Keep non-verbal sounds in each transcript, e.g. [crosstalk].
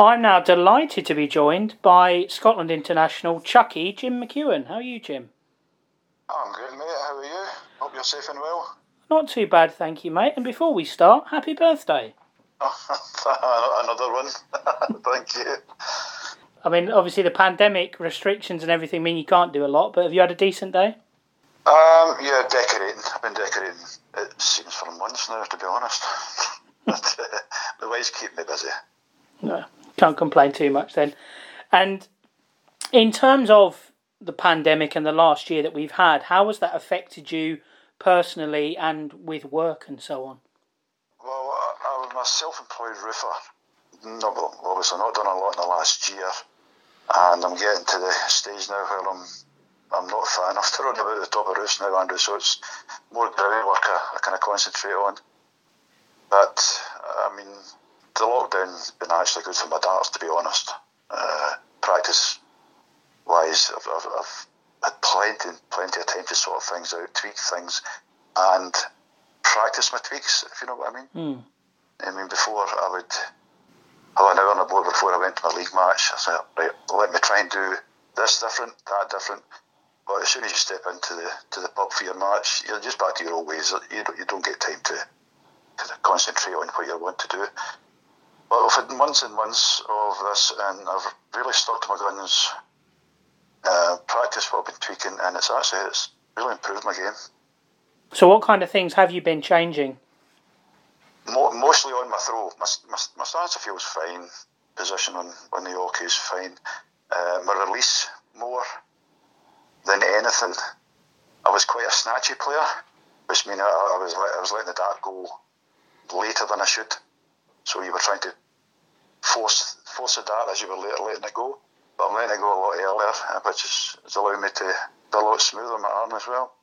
I'm now delighted to be joined by Scotland international Chucky Jim McEwen. How are you, Jim? I'm good, mate. How are you? Hope you're safe and well. Not too bad, thank you, mate. And before we start, happy birthday. [laughs] Another one. [laughs] thank you. I mean, obviously the pandemic restrictions and everything mean you can't do a lot, but have you had a decent day? Um, yeah, decorating. I've been decorating. It seems for months now, to be honest. but, [laughs] uh, the ways keep me busy. No, can't complain too much then. And in terms of the pandemic and the last year that we've had, how has that affected you personally and with work and so on? Well, I, I'm a self-employed roofer. No, well, obviously not done a lot in the last year, and I'm getting to the stage now where I'm I'm not enough to run about the top of roofs now, Andrew. So it's more groundwork I, I kind of concentrate on. But I mean, the lockdown's been actually good for my darts, to be honest. Uh, practice wise, I've, I've, I've, had plenty, plenty of time to sort things out, tweak things, and practice my tweaks, if you know what I mean. Mm. I mean, before I would have an hour on the board before I went to my league match. I said, right, let me try and do this different, that different. But as soon as you step into the to the pub for your match, you're just back to your old ways. You don't, you don't get time to, to concentrate on what you want to do. But I've had months and months of this, and I've really stuck to my guns. Uh, practice what I've been tweaking, and it's actually it's really improved my game. So, what kind of things have you been changing? Mo- mostly on my throw. My, my, my stance feels fine. Position on, on the oche is fine. Uh, my release more than anything. I was quite a snatchy player, which means I, I was I was letting the dart go later than I should. So you were trying to force force the dart as you were later letting it go. But I'm letting it go a lot earlier, which is, is allowing me to be a lot smoother on my arm as well.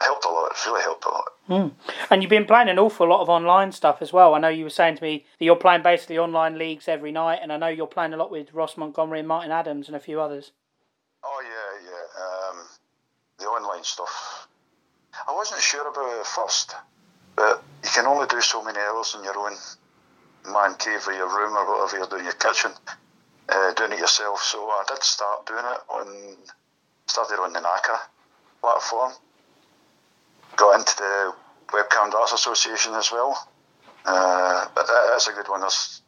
It helped a lot. It really helped a lot. Mm. And you've been playing an awful lot of online stuff as well. I know you were saying to me that you're playing basically online leagues every night, and I know you're playing a lot with Ross Montgomery and Martin Adams and a few others. Oh yeah, yeah. Um, the online stuff. I wasn't sure about it first, but you can only do so many hours in your own man cave or your room or whatever you're doing in your kitchen, uh, doing it yourself. So I did start doing it on, started on the Nakka platform, got into the Webcam Darts Association as well. Uh, but that's a good one. There's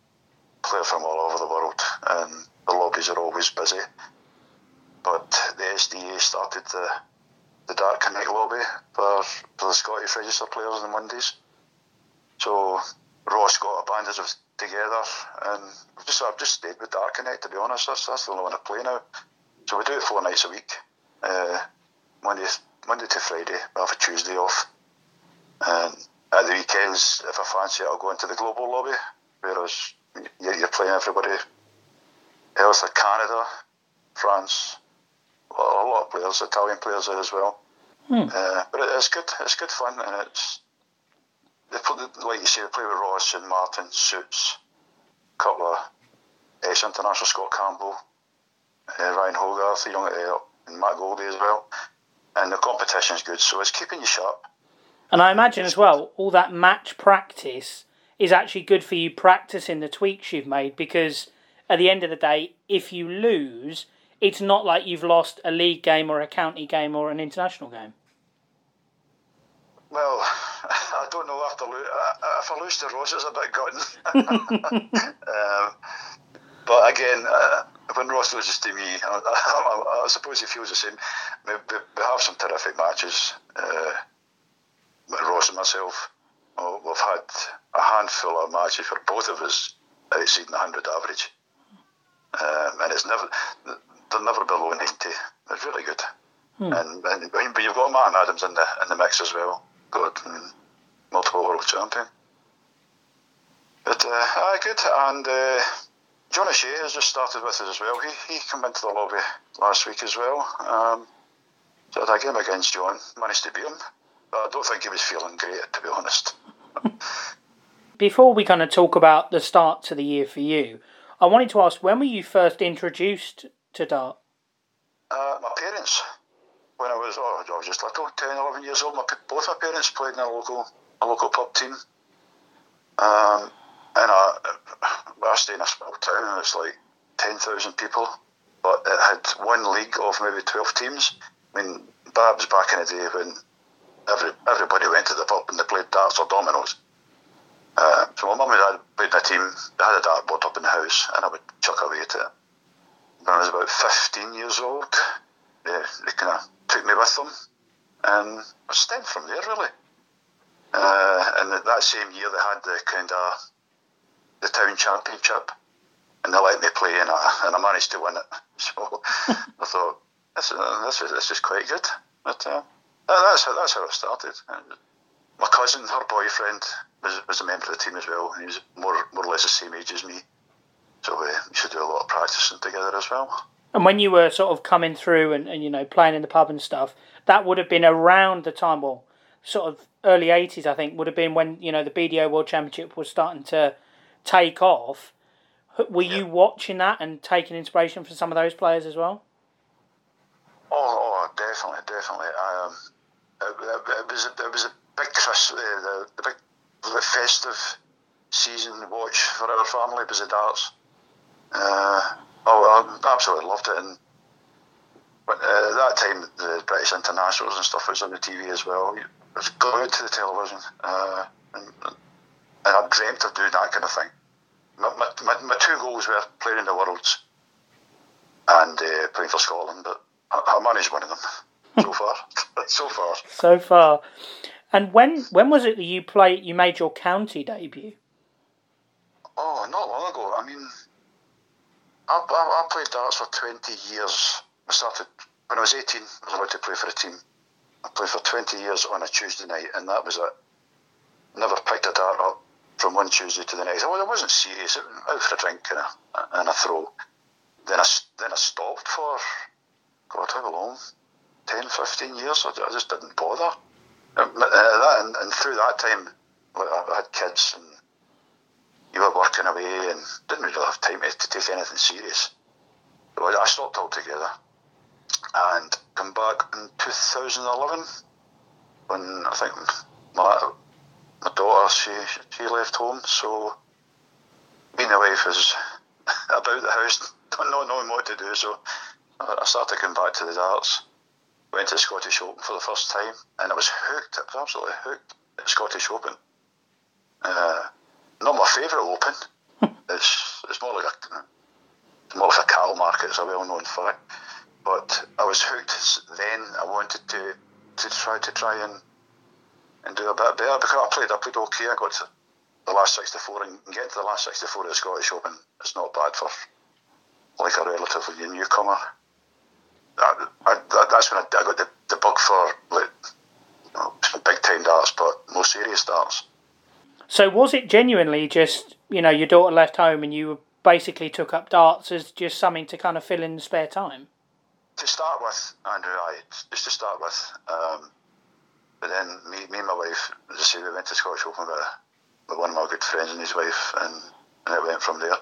players from all over the world, and the lobbies are always busy. But the SDA started the the Dart Connect lobby for, for the Scottish registered players on the Mondays. So Ross got a band of together, and I've just I've just stayed with Dart Connect to be honest. That's, that's the only one I play now. So we do it four nights a week, uh, Monday Monday to Friday. I have a Tuesday off, and at the weekends, if I fancy it, I'll go into the global lobby, whereas you're playing everybody else like Canada, France, a lot of players, Italian players there as well. Hmm. Uh, but it's good. It's good fun, and it's they put like you say, they play with Ross and Martin Suits, of ex international Scott Campbell, uh, Ryan Hogarth, the young uh, and Matt Goldie as well. And the competition's good, so it's keeping you sharp. And I imagine as well, all that match practice is actually good for you practicing the tweaks you've made because at the end of the day, if you lose, it's not like you've lost a league game or a county game or an international game. Well, [laughs] I don't know after lo- if I lose to Ross, it's a bit gutting. [laughs] um, but again, uh, when Ross loses to me, I, I, I, suppose he feels the same. We, we have some terrific matches. Uh, Ross and myself, oh, we've had a handful of matches for both of us exceeding 100 average. Um, and it's never they're never below 90. They're really good. Hmm. And, and but you've got Martin Adams in the in the mix as well. Good, multiple world champion. But uh, aye, good. And uh, John O'Shea has just started with us as well. He he came into the lobby last week as well. Um, so I game against John, managed to beat him. But I don't think he was feeling great, to be honest. [laughs] Before we kind of talk about the start to the year for you, I wanted to ask when were you first introduced to dart? Uh, my parents. When I was, oh, I was just little, 10, 11 years old. My, both my parents played in a local, a local pub team. Um, and I, I stay in a small town, and it's like ten thousand people, but it had one league of maybe twelve teams. I mean, was back in the day when every everybody went to the pub and they played darts or dominoes. Uh, so my mum and dad played in a team. They had a dartboard up in the house, and I would chuck away at it. When I was about 15 years old, they, they kind of took me with them, and I stemmed from there really. Uh, and that same year, they had the kind of the town championship, and they let me play, and I, and I managed to win it. [laughs] So I thought this is this is this is quite good. But uh, that's how that's how it started. And my cousin, her boyfriend, was, was a member of the team as well. and He was more more or less the same age as me, so we used to do a lot of practicing together as well. And when you were sort of coming through and, and you know playing in the pub and stuff, that would have been around the time, well, sort of early '80s, I think, would have been when you know the BDO World Championship was starting to take off. Were yeah. you watching that and taking inspiration from some of those players as well? Oh, oh definitely, definitely. Um, it, it, was a, it was a big Chris, uh, the, the big the festive season watch for our family was the darts. Uh, oh, I absolutely loved it, and but uh, that time the British internationals and stuff was on the TV as well. It was glued to the television, uh, and, and I dreamt of doing that kind of thing. My, my, my two goals were playing in the Worlds and uh, playing for Scotland, but I, I managed one of them [laughs] so far. [laughs] so far. So far. And when when was it that you played? you made your county debut? Oh, not long ago. I mean, I, I, I played darts for twenty years. I started when I was eighteen. I was allowed to play for a team. I played for twenty years on a Tuesday night, and that was it. Never picked a dart up from one Tuesday to the next. I wasn't serious. Out for a drink and a, and a throw. Then I then I stopped for God how long? 10, 15 years. I, I just didn't bother. Um, uh, that, and, and, through that time, I had kids and you were working away and didn't really have time to, take anything serious. So I, stopped altogether and come back in 2011 when I think my, my daughter she she left home. So and the wife was [laughs] about the house, not knowing what to do. So I started coming back to the darts went to the Scottish Open for the first time, and I was hooked. I was absolutely hooked at Scottish Open. Uh, not my favourite Open. [laughs] it's it's more like a it's more like a cattle market. It's a well-known fact. But I was hooked. Then I wanted to to try to try and and do a bit better because I played I played okay. I got to the last 64 and getting to the last 64 of the Scottish Open It's not bad for like a relatively newcomer that, I, that's when I, I got the, the bug for like you know, big time darts, but more serious darts. So was it genuinely just you know your daughter left home and you basically took up darts as just something to kind of fill in the spare time? To start with, Andrew, I just to start with. Um, but then me, me and my wife, as I say, we went to Scottish Open with, with one of my good friends and his wife, and, and it went from there.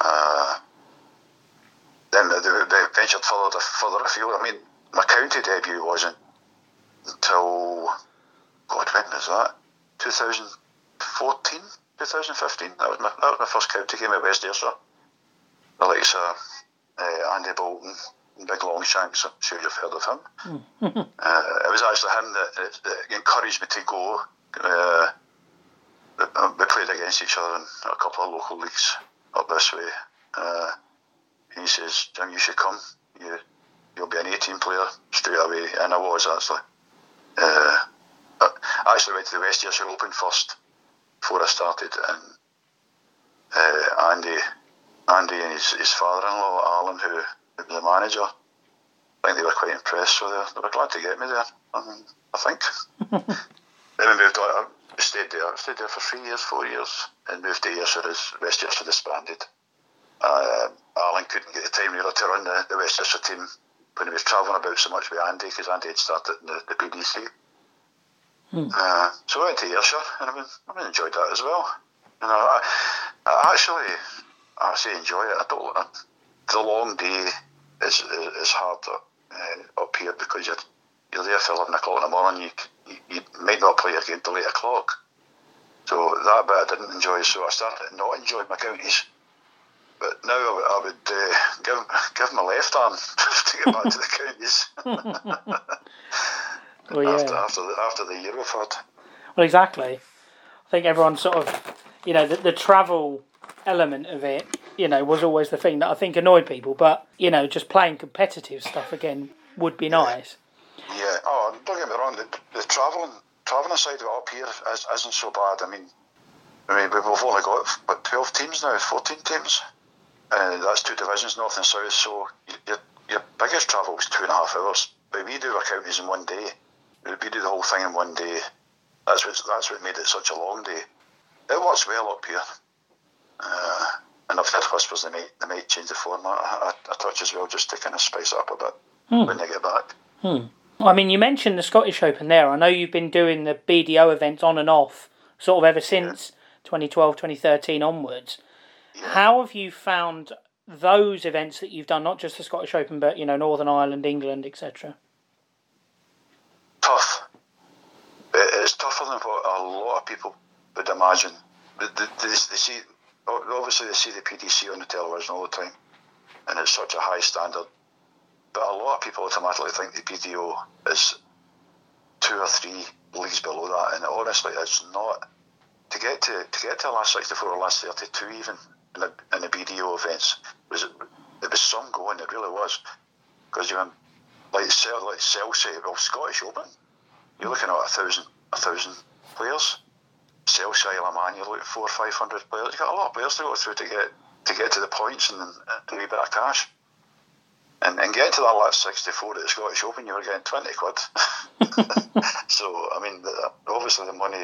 Uh, then they, they ventured further, further afield. I mean, my county debut wasn't until, God, when was that? 2014, 2015. That was my, that was my first county game at West Ayrshire. The likes of uh, Andy Bolton Big Longshanks, I'm sure you've heard of him. [laughs] uh, it was actually him that, that encouraged me to go. Uh, we played against each other in a couple of local leagues up this way. Uh, he says, Jim, you should come. You, you'll be an 18 player straight away. And I was actually. Uh, I actually went to the West Ayrshire Open first before I started. And uh, Andy, Andy and his, his father-in-law, Alan, who, was the manager, I think they were quite impressed. So they, they were glad to get me there. I, mean, I think. [laughs] then we moved on. I stayed there. I stayed there for three years, four years, and moved to Ayrshire as West Ayrshire disbanded. Uh, Alan couldn't get the time really to run the, the West Ayrshire team when he was travelling about so much with Andy because Andy had started in the, the PDC. Hmm. Uh, so I went to Ayrshire and I, mean, I enjoyed that as well. You know, I, I actually, I say enjoy it. I don't. I, the long day is is, is hard uh, up here because you're you're there for eleven o'clock in the morning. You, you, you might not play your game till eight o'clock. So that bit I didn't enjoy. So I started not enjoy my counties. But now I would, I would uh, give give my left arm [laughs] to get back to the counties. [laughs] [laughs] Well, yeah. after after the, after the. Well, exactly. I think everyone sort of, you know, the, the travel element of it, you know, was always the thing that I think annoyed people. But you know, just playing competitive stuff again would be nice. Yeah. Oh, don't get me wrong. The, the travelling travelling side of it up here is, isn't so bad. I mean, I mean we've only got what twelve teams now, fourteen teams. Uh, that's two divisions, north and south. So your your biggest travel was two and a half hours. But we do our counties in one day. We do the whole thing in one day. That's what that's what made it such a long day. It works well up here. Uh, and I've heard whispers they might they might change the format a, a, touch as well, just to kind of spice it up a bit when they get back. Well, I mean, you mentioned the Scottish Open there. I know you've been doing the BDO events on and off, sort of ever since 2012, 2013 onwards. How have you found those events that you've done, not just the Scottish Open, but you know Northern Ireland, England, etc. Tough. It, it's tougher than what a lot of people would imagine. They, they, they, see, obviously, they see the PDC on the television all the time, and it's such a high standard. But a lot of people automatically think the BDO is two or three leagues below that, and honestly, it's not. To get to to get to the last sixty four or last thirty two even in the in the BDO events was it was some going. It really was because you like like Chelsea, well Scottish Open. You're looking at a thousand a thousand players. Chelsea, Isle Man, you're looking at four or five hundred players. You've got a lot of players to go through to get to get to the points and, and a wee bit of cash. And, and getting to that last 64 at the Scottish Open, you were getting 20 quid. [laughs] so, I mean, the, obviously the money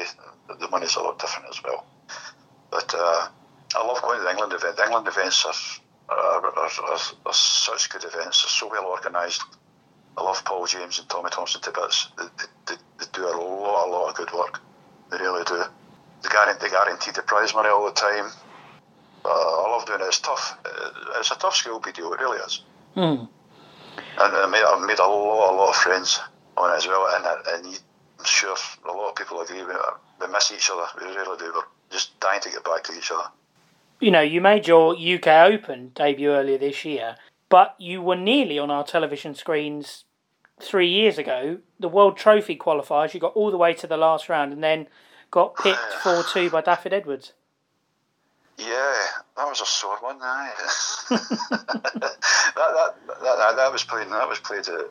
the money's a lot different as well. But uh, I love going to the England event. The England events are, are, are, are, are such good events. They're so well organised. I love Paul James and Tommy Thompson to bits. They, they, they do a lot, a lot of good work. They really do. They guarantee, they guarantee the prize money all the time. Uh, I love doing it. It's tough. Uh, It's a tough school video. It really is. Hmm. And I made, I've made a lot, a lot of friends on it as well. And, I- and I'm sure a lot of people agree with it. We miss each other. We really do. We're just dying to get back to each other. You know, you made your UK Open debut earlier this year, but you were nearly on our television screens three years ago. The World Trophy qualifiers, you got all the way to the last round and then got picked [sighs] 4 2 by Dafydd Edwards. Yeah, that was a sore one. Aye. [laughs] [laughs] that, that, that, that, that was played. That was played uh,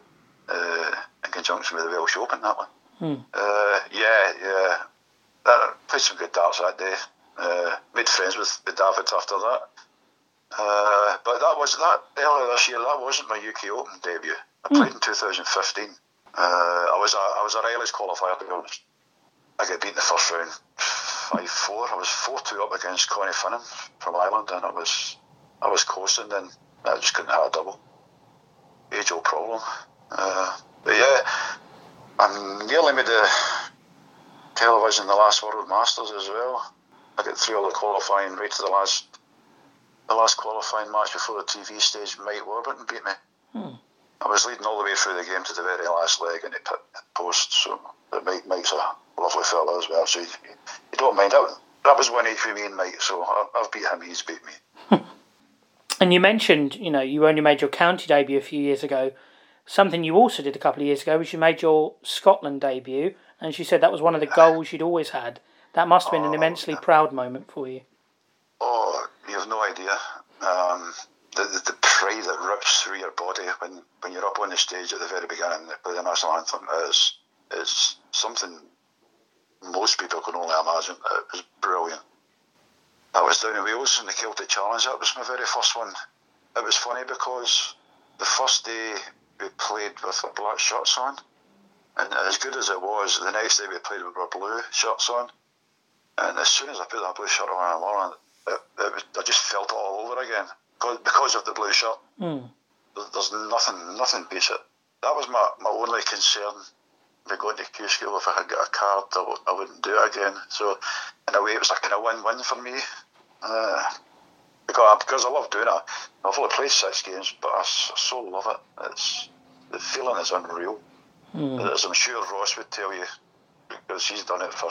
uh, in conjunction with the Welsh Open. That one. Uh, yeah, yeah. That, played some good darts that day. Uh, made friends with, with David after that. Uh, but that was that earlier this year. That wasn't my UK Open debut. I played in 2015. Uh, I was a, I was a Riley's qualifier to be honest. I got beat in the first round, five four. I was four two up against Connie Finnan from Ireland, and I was I was coasting. Then I just couldn't hit a double. Age old problem. Uh, but yeah, I nearly made the television the last World Masters as well. I got through all the qualifying right to the last the last qualifying match before the TV stage. Mike Warburton beat me. I was leading all the way through the game to the very last leg, and he put post. So Mike, Mike's a lovely fella as well. So you, you don't mind. That, that was one for me and Mike. So I, I've beat him. He's beat me. [laughs] And you mentioned, you know, you only made your county debut a few years ago. Something you also did a couple of years ago was you made your Scotland debut, and she said that was one of the goals you'd always had. That must have been an immensely proud moment for you. Oh, you have no idea. Um, the, the, the pride that rips through your body when, when you're up on the stage at the very beginning with the national anthem is is something most people can only imagine. It was brilliant. I was down in Wales in the Celtic Challenge. That was my very first one. It was funny because the first day we played with our black shirts on, and as good as it was, the next day we played with our blue shirts on. And as soon as I put that blue shirt on the it, it I just felt it all over again because, of the blue shirt. Mm. There's nothing, nothing beats it. That was my, my only concern with going to Q school. If I had got a card, I w- I wouldn't do it again. So, in a way, it was a kind of win-win for me. Uh, because, because I love doing it. I've only played six games, but I so love it. It's the feeling is unreal. As I'm sure Ross would tell you, because he's done it for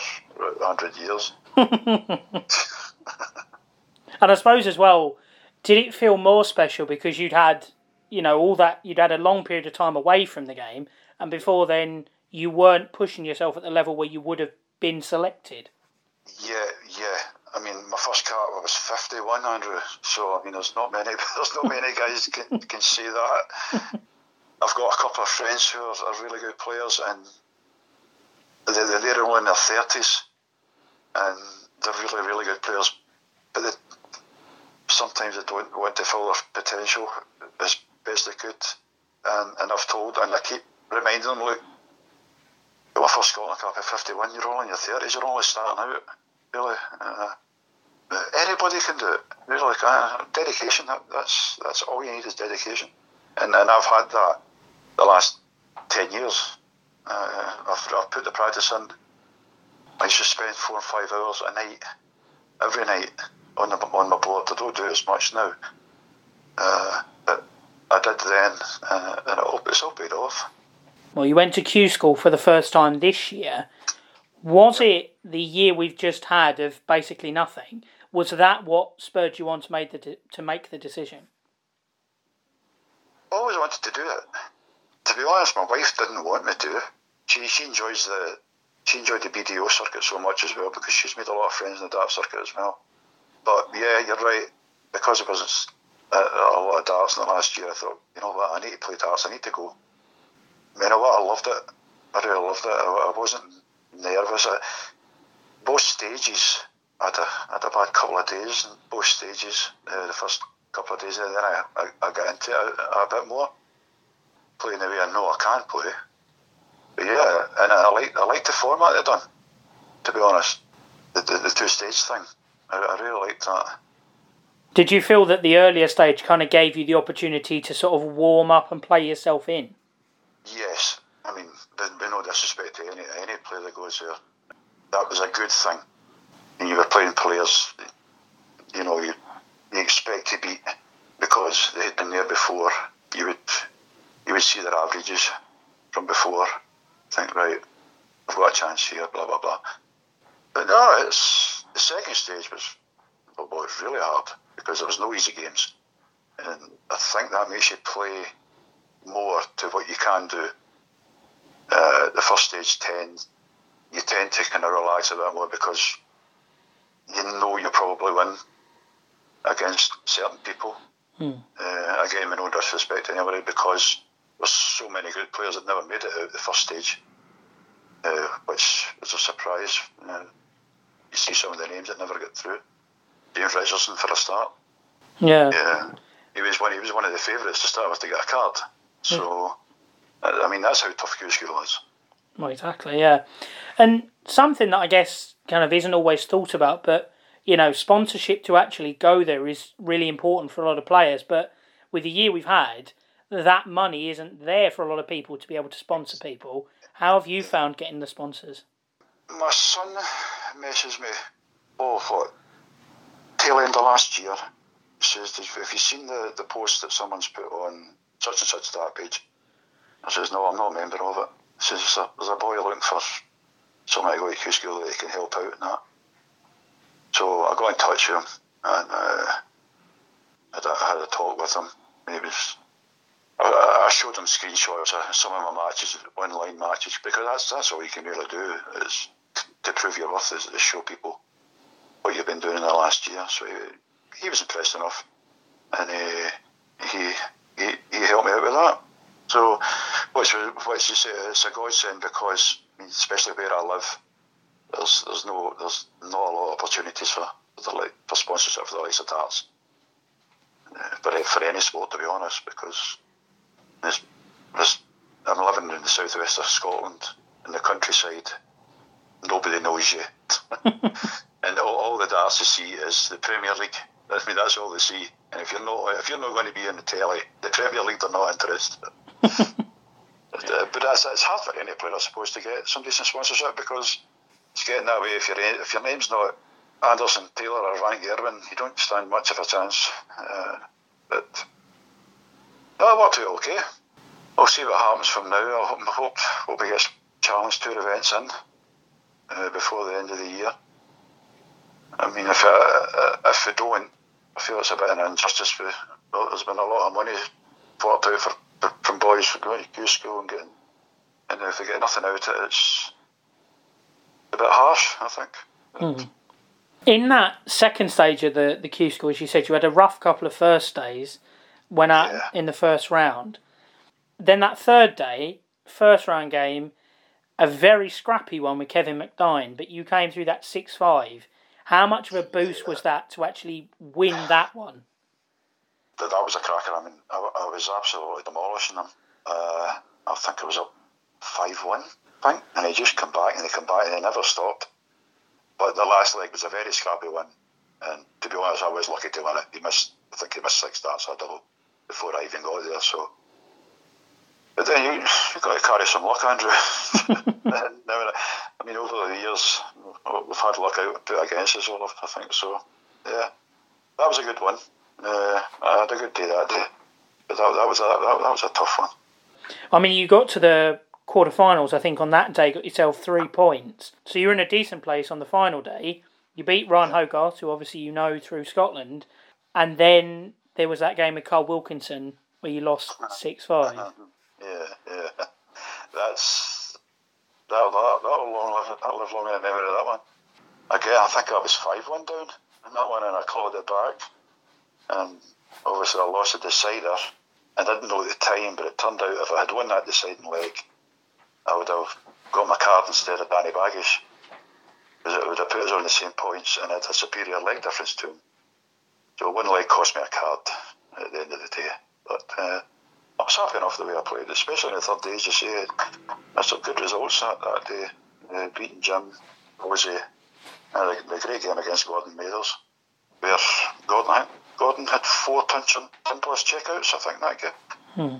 hundred years. [laughs] and I suppose as well, did it feel more special because you'd had, you know, all that you'd had a long period of time away from the game, and before then you weren't pushing yourself at the level where you would have been selected. Yeah, yeah. I mean, my first car was fifty-one, Andrew. So I mean, there's not many. [laughs] There's not many guys can can say that. [laughs] I've got a couple of friends who are, are really good players, and they're, they're only in their thirties, and they're really, really good players. But they, sometimes they don't want to fill their potential as best they could. And, and I've told, and I keep reminding them, look, my first Scotland Cup at 51, you're all in your 30s, you're only starting out, really. Uh, anybody can do it, really. Uh, dedication, that, that's that's all you need is dedication. And, and I've had that the last 10 years. Uh, I've, I've put the practice in. I used to spend four or five hours a night, every night, on, the, on my board. I don't do it as much now. Uh, but I did then, uh, and it all, it's all paid off. Well, you went to Q School for the first time this year. Was it the year we've just had of basically nothing? Was that what spurred you on to make the de- to make the decision? I always wanted to do it. To be honest, my wife didn't want me to. She she enjoys the she enjoyed the BDO circuit so much as well because she's made a lot of friends in the dart circuit as well. But yeah, you're right. Because it was a, a lot of darts in the last year, I thought, you know what, I need to play darts. I need to go. Know what, I loved it. I really loved it. I, I wasn't nervous. I, both stages, I had, a, I had a bad couple of days in both stages. Uh, the first couple of days, and then I, I, I got into it a, a bit more, playing the way I know I can play. But yeah, and I like I like the format they've done. To be honest, the the, the two stage thing, I, I really liked that. Did you feel that the earlier stage kind of gave you the opportunity to sort of warm up and play yourself in? Yes, I mean, with no disrespect to any any player that goes there, that was a good thing. And you were playing players, you know, you you expect to beat because they had been there before. You would you would see their averages from before. Think right, I've got a chance here. Blah blah blah. But no, it's the second stage was oh boy, was really hard because there was no easy games, and I think that makes you play more to what you can do. Uh, the first stage tend you tend to kind of relax a bit more because you know you probably win against certain people. Hmm. Uh, again, with no disrespect to anybody, because there's so many good players that never made it out the first stage, uh, which was a surprise. Uh, you see some of the names that never get through. James Richardson for a start. Yeah. Yeah, he was one. He was one of the favourites to start with to get a card. So, I I mean, that's how tough Q School is. Well, exactly, yeah. And something that I guess kind of isn't always thought about, but you know, sponsorship to actually go there is really important for a lot of players. But with the year we've had, that money isn't there for a lot of people to be able to sponsor people. How have you found getting the sponsors? My son messages me, oh, what, tail end of last year. Says, have you seen the, the post that someone's put on such and such that page? I says, no, I'm not a member of it. He says, there's a, there's a boy looking for somebody to go to school that he can help out in that. So I got in touch with him and uh, I, had a, I had a talk with him. And he was, I, showed him screenshots of some of my matches, online matches, because that's that's all you can really do is to prove your worth is to show people what you've been doing in the last year. So he, he was impressed enough, and uh, he, he he helped me out with that. So, which which is it's a godsend because, especially where I live, there's there's no there's not a lot of opportunities for for, for sponsorship for the likes of darts. Uh, but uh, for any sport, to be honest, because there's, there's, I'm living in the southwest of Scotland, in the countryside. Nobody knows you, [laughs] and all, all the darts you see is the Premier League. I mean, that's all they see. And if you're not if you're not going to be in the telly, the Premier League are not interested. but, [laughs] uh, but that's it's hard for any player, I suppose, to get some decent sponsorship because it's getting that way. If your if your name's not Anderson Taylor or Van Gerwen, you don't stand much of a chance. Uh, but no, it worked out okay. We'll see what happens from now. I hope, I hope, hope we get challenged two events in uh, before the end of the year. I mean, if uh, if we don't, I feel it's a bit of an injustice. For Well, there's been a lot of money poured out for, for from boys for going to Q school and getting, and if they get nothing out of it, it's a bit harsh. I think. Mm. In that second stage of the the Q school, as you said, you had a rough couple of first days. Went out yeah. in the first round. Then that third day, first round game, a very scrappy one with Kevin McDine, but you came through that six five how much of a boost was that to actually win that one? That, that was a cracker. I mean, I, I was absolutely demolishing them. Uh, I think it was up 5 1, I think. And they just come back and they come back and they never stopped. But the last leg was a very scrappy one. And to be honest, I was lucky to win it. He missed, I think he missed six darts a double before I even got there. So, but then you you got to carry some luck, Andrew. [laughs] [laughs] now, I mean, over the years, we've had luck out put against us all, I think. So, yeah, that was a good one. Uh, I had a good day that day, but that, that was a, that, that was a tough one. I mean, you got to the quarterfinals. I think on that day, got yourself three points. So you're in a decent place on the final day. You beat Ryan Hogarth, who obviously you know through Scotland, and then there was that game with Carl Wilkinson where you lost uh-huh. six five. Uh-huh. Yeah, yeah, [laughs] that's That'll, that'll, that'll long live, that'll live long in the memory of that one. Again, I think I was 5 1 down in that one and I clawed it back. And obviously, I lost a decider. I didn't know at the time, but it turned out if I had won that deciding leg, I would have got my card instead of Danny Baggish. Because it would have put us on the same points and had a superior leg difference to him. So one leg cost me a card at the end of the day. But uh, I was happy enough the way I played, especially in the third day, as you say. Had some good results that, that day. Uh, beating Jim was a, a, a great game against Gordon Mathers, where Gordon, Gordon had four 10 plus checkouts, I think, that game. Hmm.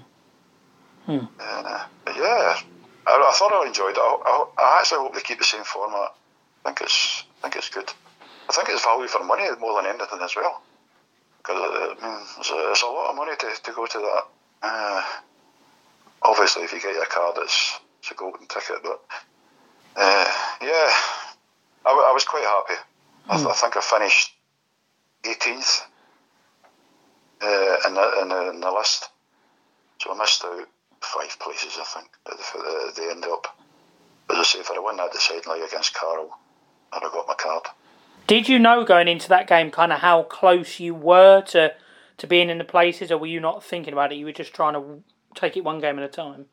Hmm. And, uh, yeah, I, thought I thoroughly enjoyed it. I, I, I, actually hope they keep the same format. I think it's, I think it's good. I think it's value for money more than anything as well. Because I mean, it's a, it's a lot of money to, to go to that uh, obviously, if you get your card, it's, it's a golden ticket. But uh, yeah, I, I, was quite happy. Mm. I, th- hmm. I, think I finished 18th uh, in, the, in, the, in the list, so I missed out five places. I think at the, at the end up. As I say, if I won that deciding leg against Carl, I'd have got my card. Did you know going into that game kind of how close you were to to being in the places, or were you not thinking about it? You were just trying to take it one game at a time.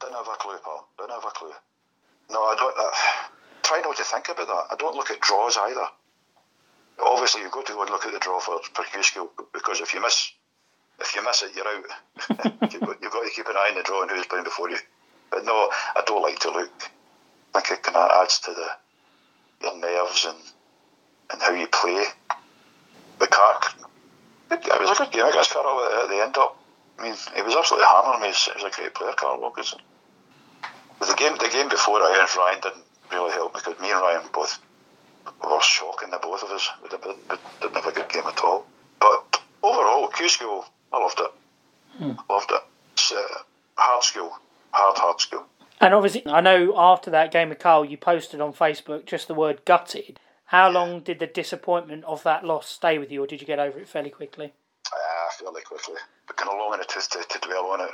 Don't have a clue, Paul. Don't have a clue. No, I don't. Uh, try not to think about that. I don't look at draws either. Obviously, you've got to go and look at the draw for for because if you miss, if you miss it, you're out. [laughs] you've, got, you've got to keep an eye on the draw and who's playing before you. But no, I don't like to look. I think it kind of adds to the your nerves and and how you play. The Clark it was a good game against Carl at the end up. I mean, he was absolutely hammering me. He was a great player, Carl Wilkinson. But the game, the game before I and Ryan didn't really help because me and Ryan both were shocking. The both of us we didn't have a good game at all. But overall, Q school, I loved it. Hmm. Loved it. It's uh, hard school, hard hard school. And obviously, I know after that game with Carl, you posted on Facebook just the word gutted. How long did the disappointment of that loss stay with you, or did you get over it fairly quickly? Ah, fairly quickly. But kind of long in the tooth to, to dwell on it.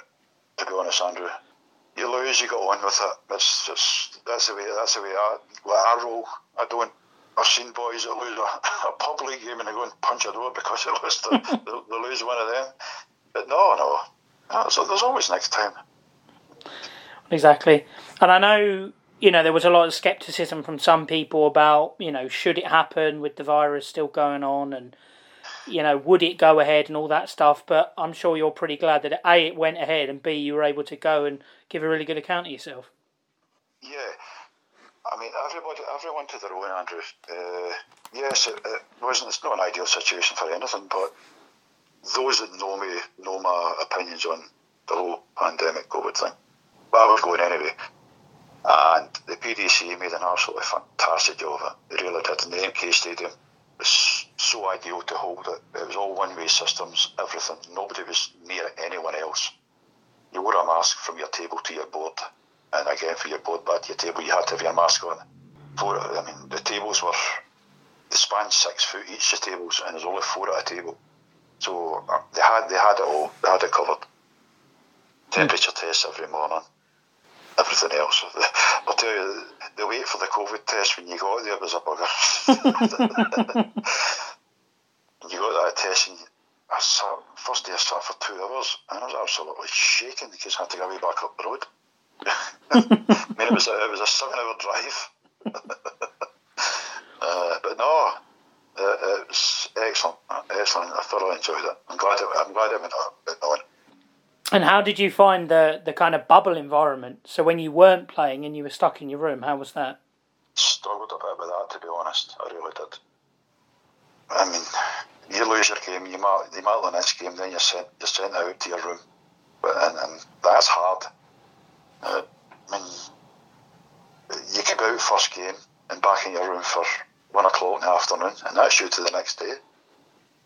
To be honest, Andrew, you lose, you go on with it. That's just that's the way that's the way I, like I roll. I don't. I've seen boys that lose a, [laughs] a public game and they go and punch a door because they lost. [laughs] they, they lose one of them. But no, no. no so there's always next time. Exactly, and I know you know, there was a lot of skepticism from some people about, you know, should it happen with the virus still going on and, you know, would it go ahead and all that stuff. But I'm sure you're pretty glad that A, it went ahead and B, you were able to go and give a really good account of yourself. Yeah. I mean, everybody, everyone to their own, Andrew. Uh, yes, it, it, wasn't. It's not an ideal situation for anything, but those that know me know my opinions on the whole pandemic COVID thing. But I was going anyway. And the PDC made an absolutely fantastic job of it. They really did. And the MK Stadium was so ideal to hold it. It was all one way systems, everything. Nobody was near anyone else. You wore a mask from your table to your board. And again, for your board back to your table, you had to have your mask on. For, I mean, the tables were they span six foot each the tables, and there's only four at a table. So uh, they had they had it all. They had it covered. Temperature mm. tests every morning. Everything else. [laughs] I'll tell you, the wait for the COVID test when you got there was a bugger. [laughs] you got that test, and I sat, first day I sat for two hours, and I was absolutely shaking because I had to go way back up the road. [laughs] I mean, it was a, it was a seven-hour drive. uh, but no, uh, it was excellent, excellent. I thoroughly enjoyed it. I'm glad it, I'm glad it went on. And how did you find the the kind of bubble environment? So when you weren't playing and you were stuck in your room, how was that? Struggled a bit with that, to be honest. I really did. I mean, you lose your game, you might you might the next game, then you're sent you're sent out to your room, but and, and that's hard. Uh, I mean, you keep out first game and back in your room for one o'clock in the afternoon, and that's you to the next day.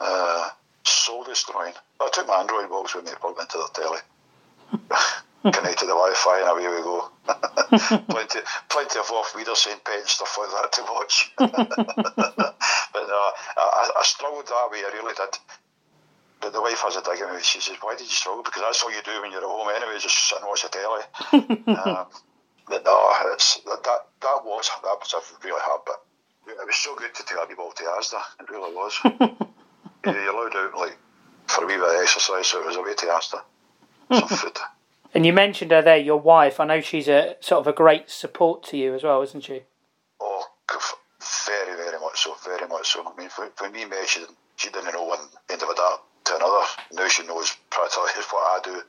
Uh, soul destroying. I took my Android box with me, plugged into the telly, [laughs] connected the Wi-Fi, and away we go. [laughs] plenty, plenty of off Wieder saying pet and stuff like that to watch. [laughs] but no, I, I struggled that way. I really did. But the wife has a dig at me. She says, "Why did you struggle? Because that's all you do when you're at home anyway. Just sit and watch the telly." um, but no, it's that that was that was a really hard bit. It was so good to take a wee ball to Asda. It really was. You're allowed out like for a wee bit of exercise, so it was a way to Asda. [laughs] Some food. And you mentioned her there, your wife. I know she's a sort of a great support to you as well, isn't she? Oh, very, very much so. Very much so. I mean, when we met, she didn't, she didn't know one end of a dart to another. Now she knows practically [laughs] what I do.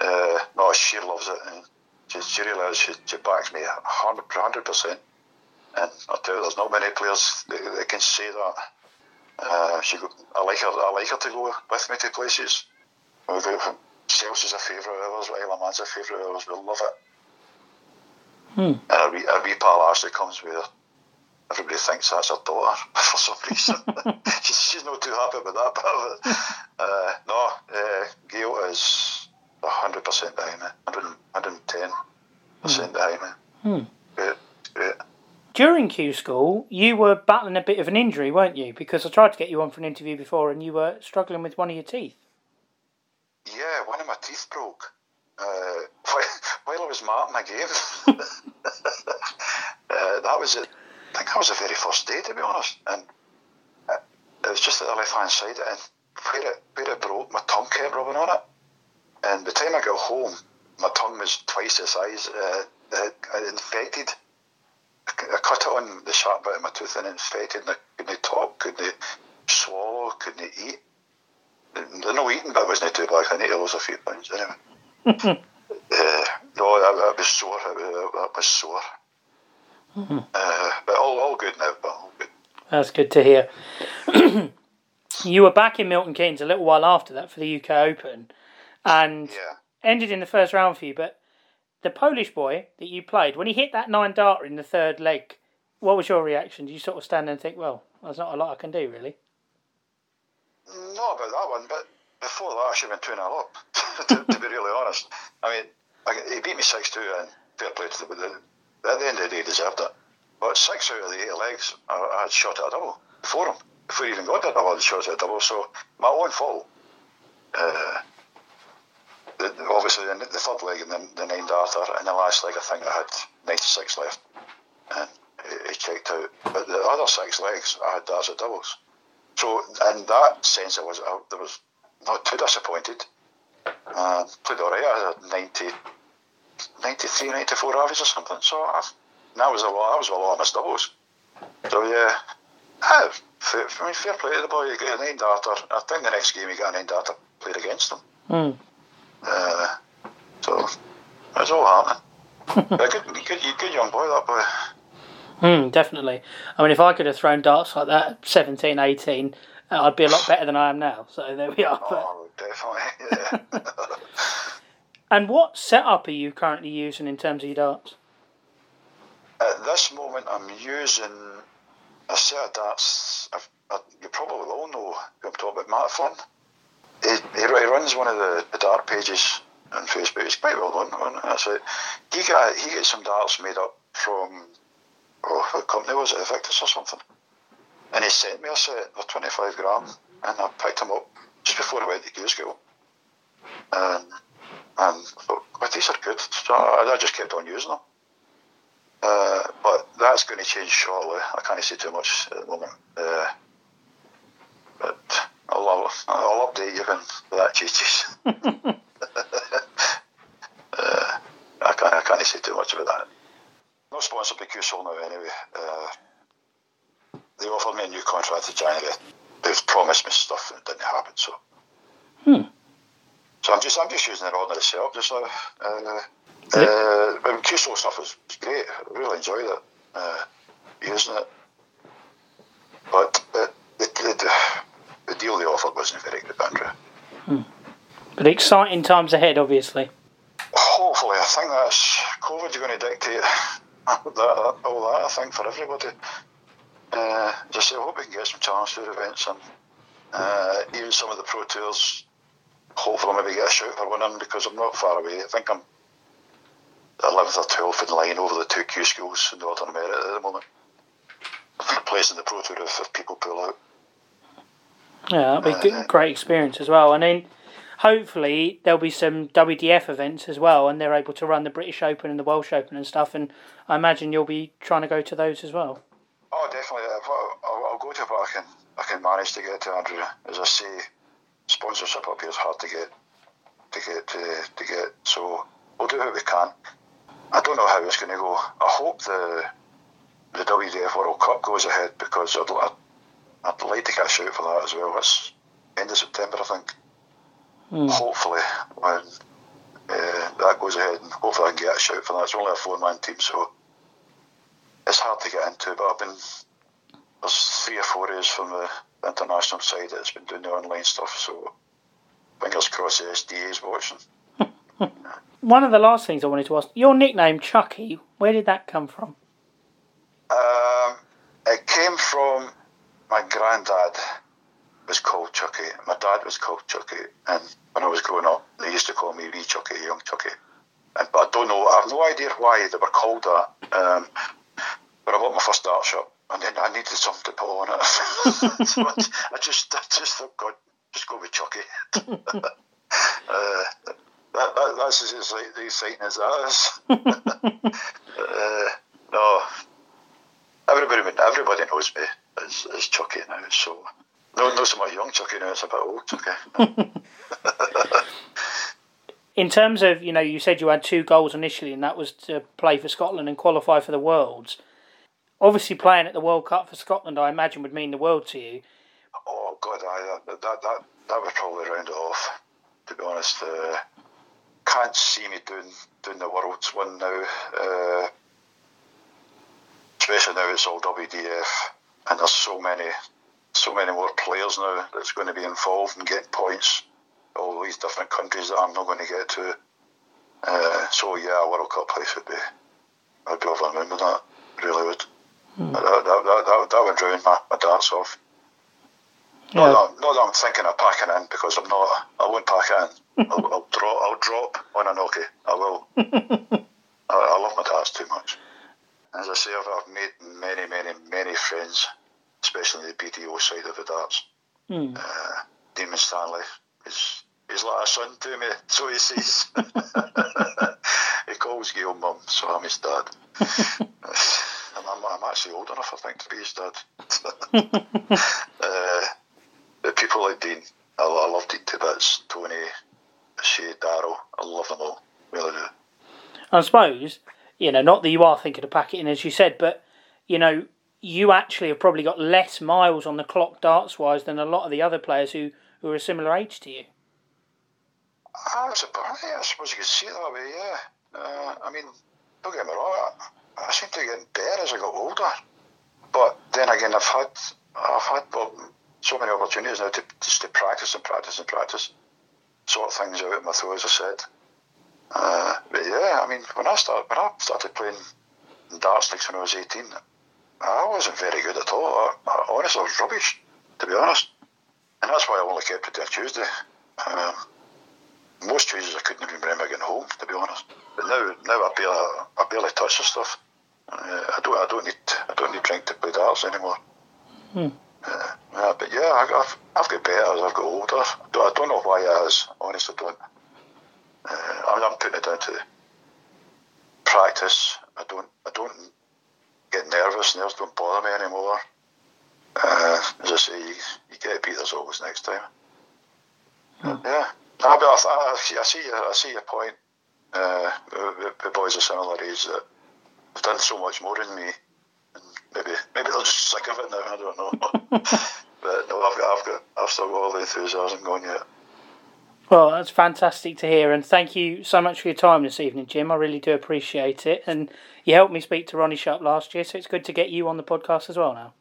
Uh, no, she loves it. And she, she really. She, she backs me 100 percent. And I tell you, there's not many players that, that can say that. Uh, she, I like her. I like her to go with me to places. Chelsea's a favourite of ours. Isle of Man's a favourite of ours. We love it. Hmm. And a wee, a wee pal actually comes with her. Everybody thinks that's her daughter for some reason. she's, she's not too happy about that part of it. Uh, no, uh, Gail is 100% behind me, 110% hmm. behind me. Hmm. Great, great. During Q School, you were battling a bit of an injury, weren't you? Because I tried to get you on for an interview before and you were struggling with one of your teeth. Yeah, one of my teeth broke uh, [laughs] while I was marking my game. [laughs] uh, that was it. I think that was the very first day, to be honest. And uh, it was just at the left hand side, and where it, where it broke, my tongue kept rubbing on it. And by the time I got home, my tongue was twice the size. Uh, infected. I cut it on the sharp bit of my tooth and it infected, and I couldn't talk, couldn't swallow, couldn't eat. The, no eating bit wasn't too bad. I need to lose a few pounds anyway. [laughs] uh, no, that, that was sore. That, that was sore. Mm-hmm. Uh, but all, all good now. But all good. That's good to hear. [clears throat] you were back in Milton Keynes a little while after that for the UK Open, and yeah. ended in the first round for you. But the Polish boy that you played, when he hit that nine darter in the third leg, what was your reaction? Did you sort of stand there and think, "Well, there's not a lot I can do, really"? Not about that one, but before that, I should have been 2 0 up, [laughs] to, to, be really honest. I mean, I, he beat me 6 2 and fair play to the, at the end of the day, he deserved it. But six out of the eight legs, I, I had shot at a double before him. Before he even got it, I had shot at a double. So my own fault. Uh, the, obviously, the, the third leg and the, the nine darter, and the last leg, I think I had 96 left. And he checked out. But the other six legs, I had darts at doubles. So in that sense, I was I, there was not too disappointed. Uh, played all right. I had 90, 93, 94 average or something. So I, that was a lot. That was a lot of my doubles. So yeah, I, fair, I mean, fair play to the boy. He got a nine darter. I think the next game he got a nine darter. Played against him. Mm. Uh, so it's all happening. a good, good, good young boy, that boy. Hmm, definitely. I mean, if I could have thrown darts like that 17, 18, uh, I'd be a lot better than I am now. So there we are. Oh, definitely. Yeah. [laughs] and what setup are you currently using in terms of your darts? At this moment, I'm using a set of darts. I've, I, you probably all know who I'm talking about, Matt Flynn. He, he, runs one of the, the dart pages on Facebook. He's quite well known. That's it. He got he gets some darts made up from oh, what company was it? Invictus or something? and he sent me a set of 25 gram, and I picked them up just before I went to Q school. And, and I thought, well, these are good. So I, I just kept on using them. Uh, but that's going to change shortly. I can't say too much at the moment. Uh, but I'll, I'll, update you when that changes. [laughs] uh, I, can't, I can't say too much about that. Not sponsored by QSOL now anyway. Uh, they offered me a new contract in January. They've promised me stuff and it didn't happen. So, hmm. so I'm just I'm just using the ordinary setup just now. Uh, uh, but QSOL stuff was great. I really enjoyed it uh, using it. But the, the, the, deal they offered wasn't very good, Andrew. Hmm. But exciting times ahead, obviously. Hopefully, I think that's COVID's going to dictate [laughs] that, all that. I think for everybody. Uh, as I hope we can get some chance tour events and uh, even some of the pro tours. Hopefully, maybe get a shout for them because I'm not far away. I think I'm 11th or 12th in line over the two Q schools in Northern America at the moment. Placing the Pro Tour if, if people pull out. Yeah, that'll be uh, great experience as well. And then hopefully there'll be some WDF events as well, and they're able to run the British Open and the Welsh Open and stuff. And I imagine you'll be trying to go to those as well. Oh, definitely. I'll, I'll go to what I can. I can manage to get to Andrew. As I say, sponsorship up here is hard to get. To get to, to get. So we'll do what we can. I don't know how it's going to go. I hope the the WDF World Cup goes ahead because I'd, I'd, I'd like to get a shout for that as well. It's end of September, I think. Mm. Hopefully, when uh, that goes ahead, and hopefully I can get a shout for that. It's only a four man team, so it's hard to get into. But I've been there's three or four years from the international side that's been doing the online stuff, so fingers crossed the SDA is watching. [laughs] One of the last things I wanted to ask your nickname Chucky, where did that come from? Um, it came from my granddad was called Chucky. My dad was called Chucky, and when I was growing up, they used to call me Wee Chucky, Young Chucky. And, but I don't know, I have no idea why they were called that. Um, but I bought my first dart shop, and then I needed something to put on it. [laughs] so I, I, just, I just thought, God, just go with Chucky. [laughs] uh, that, that, that's as exciting as that is. [laughs] uh, no, everybody everybody knows me as, as Chucky now, so no, not so much young Chucky now. It's about old Chucky. [laughs] [laughs] In terms of, you know, you said you had two goals initially, and that was to play for Scotland and qualify for the Worlds. Obviously, playing at the World Cup for Scotland, I imagine, would mean the world to you. Oh God, I, that that that would probably round it off. To be honest, uh, can't see me doing doing the world's one now. Uh, especially now it's all WDF, and there's so many, so many more players now that's going to be involved and get points. All these different countries that I'm not going to get to. Uh, so yeah, a World Cup place would be, I'd be over the moon with that. Really would. Hmm. That, that, that, that, that would ruin my, my darts off. Yeah. Not, that, not that I'm thinking of packing in because I'm not. I won't pack in. [laughs] I'll, I'll drop. I'll drop on a Nokia. I will. [laughs] I, I, love my darts too much. As I say, I've, I've made many, many, many friends, especially the BDO side of the darts. Mm. Uh, Damon Stanley is he's like a son to me, [laughs] so he says. [laughs] he calls Gail mum, so I'm his dad. [laughs] I'm, I'm, I'm, actually old enough, I think, to be his dad. uh, the people like Dean, I, I love Dean to bits. Tony, Shea, Darrell, I love them all. Really do. I suppose, you know, not that you are thinking of packing, as you said, but, you know, you actually have probably got less miles on the clock darts wise than a lot of the other players who, who are a similar age to you. I suppose, I suppose you could see it that way, yeah. Uh, I mean, don't get me wrong, I, I seem to get better as I got older. But then again, I've had, I've had well, so many opportunities now to just to practice and practice and practice, sort things out in my throw, as I said. Uh, but yeah, I mean, when I started when I started playing darts leagues when I was eighteen, I wasn't very good at all. I, I, honestly, I was rubbish, to be honest. And that's why I only kept it to a Tuesday. Um, most Tuesdays I couldn't even remember getting home, to be honest. But now, now I barely, I barely touch the stuff. Uh, I don't, I don't need, I don't need drink to play darts anymore. Hmm. Uh, yeah, but yeah, I've, I've got better as I've got older. I don't, I don't know why it is. Honestly, don't. Uh, I'm, I'm putting it down to practice. I don't. I don't get nervous. Nerves don't bother me anymore. Uh, as I say, you, you get beat. There's always next time. Hmm. Yeah, I, I, I, see. I see your point. Uh, the, boys are similar age that have done so much more than me. And maybe maybe they're just sick of it now. I don't know. [laughs] but no, I've got, I've got, I've still got all the enthusiasm going yet. Well, that's fantastic to hear, and thank you so much for your time this evening, Jim. I really do appreciate it, and you helped me speak to Ronnie Sharp last year, so it's good to get you on the podcast as well now.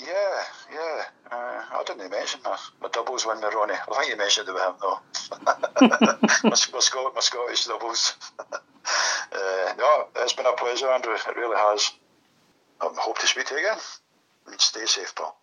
Yeah, yeah. Uh, I didn't mention my, my doubles win with Ronnie. I think you mentioned it with him though. my, my, Scot- my Scottish doubles. [laughs] uh, no, it's been a pleasure, Andrew. It really has. I hope to speak to you again. And stay safe, pal.